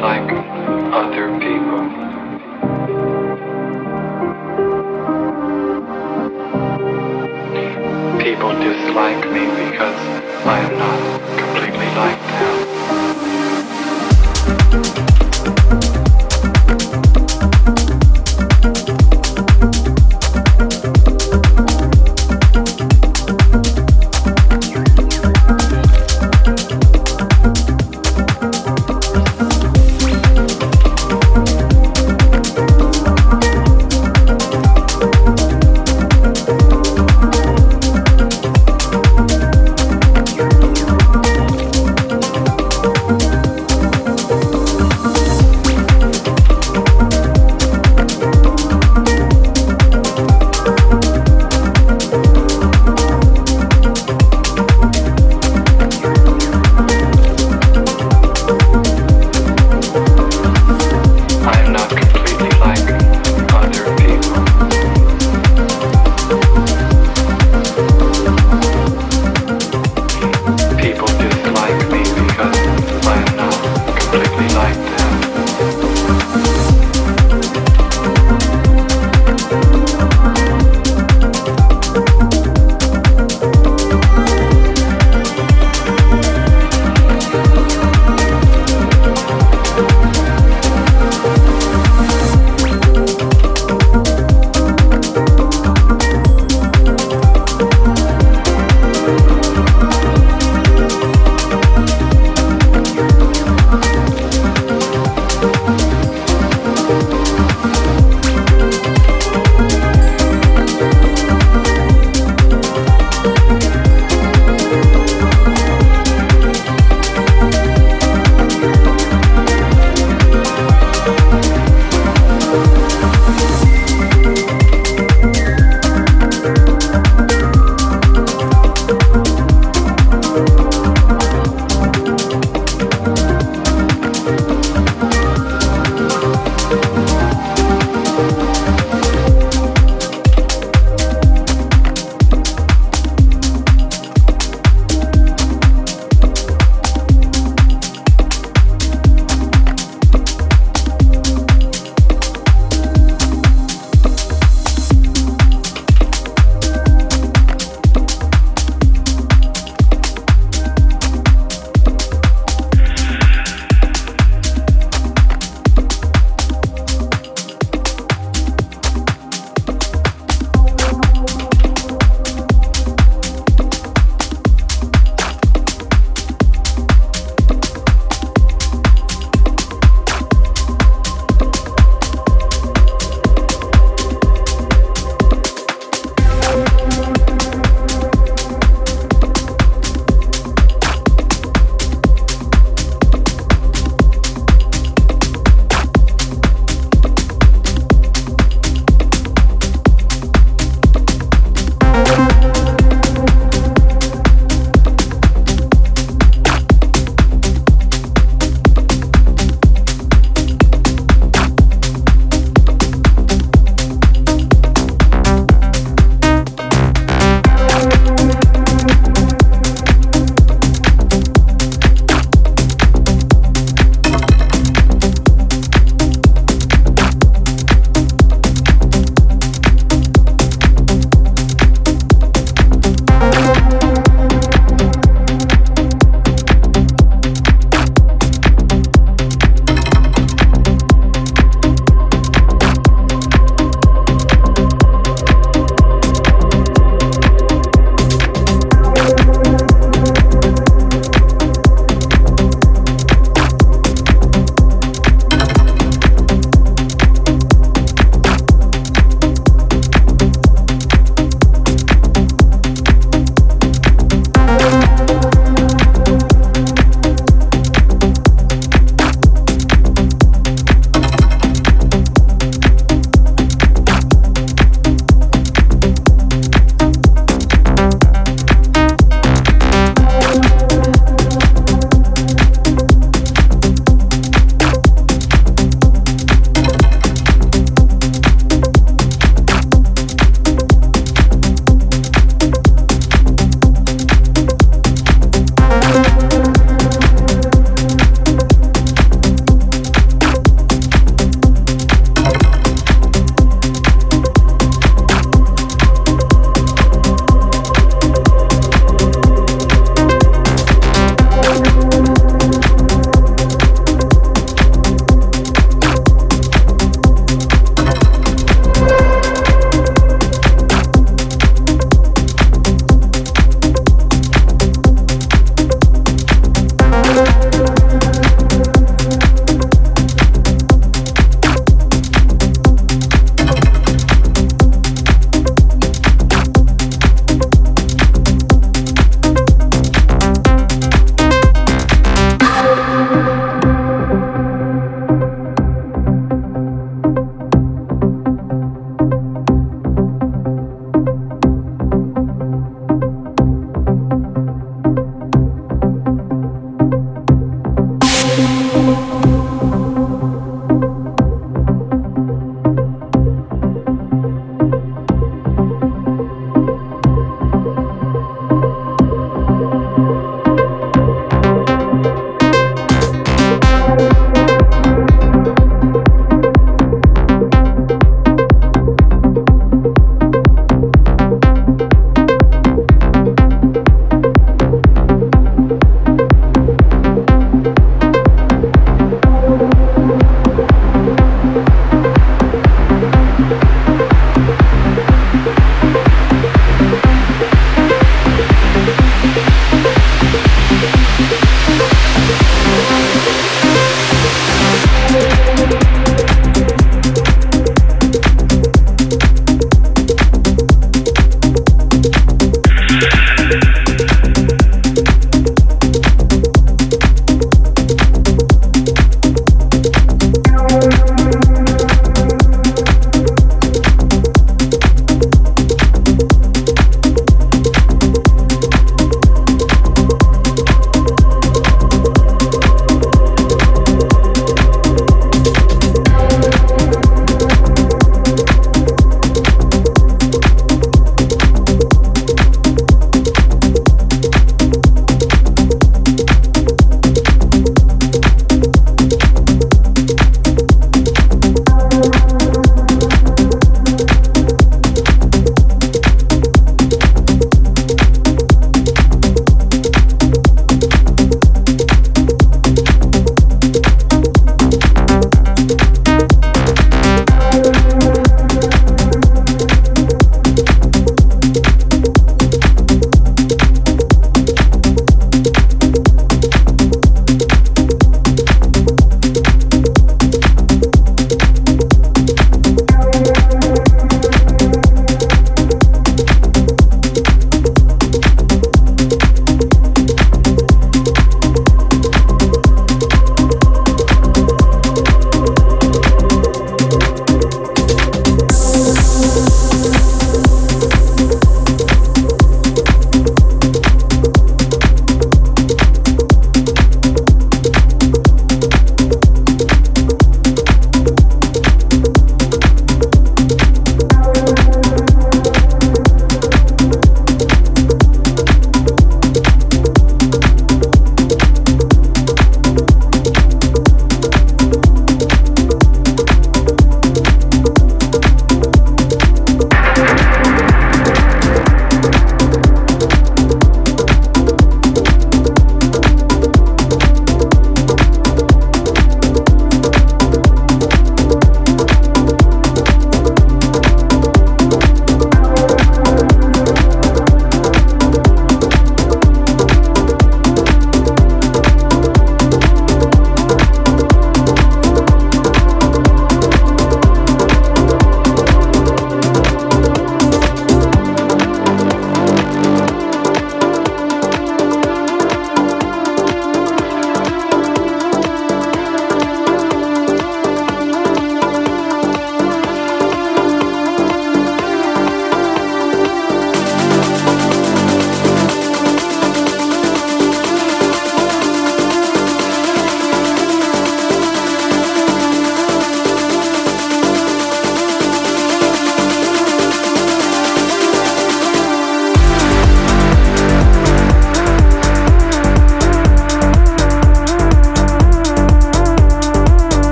like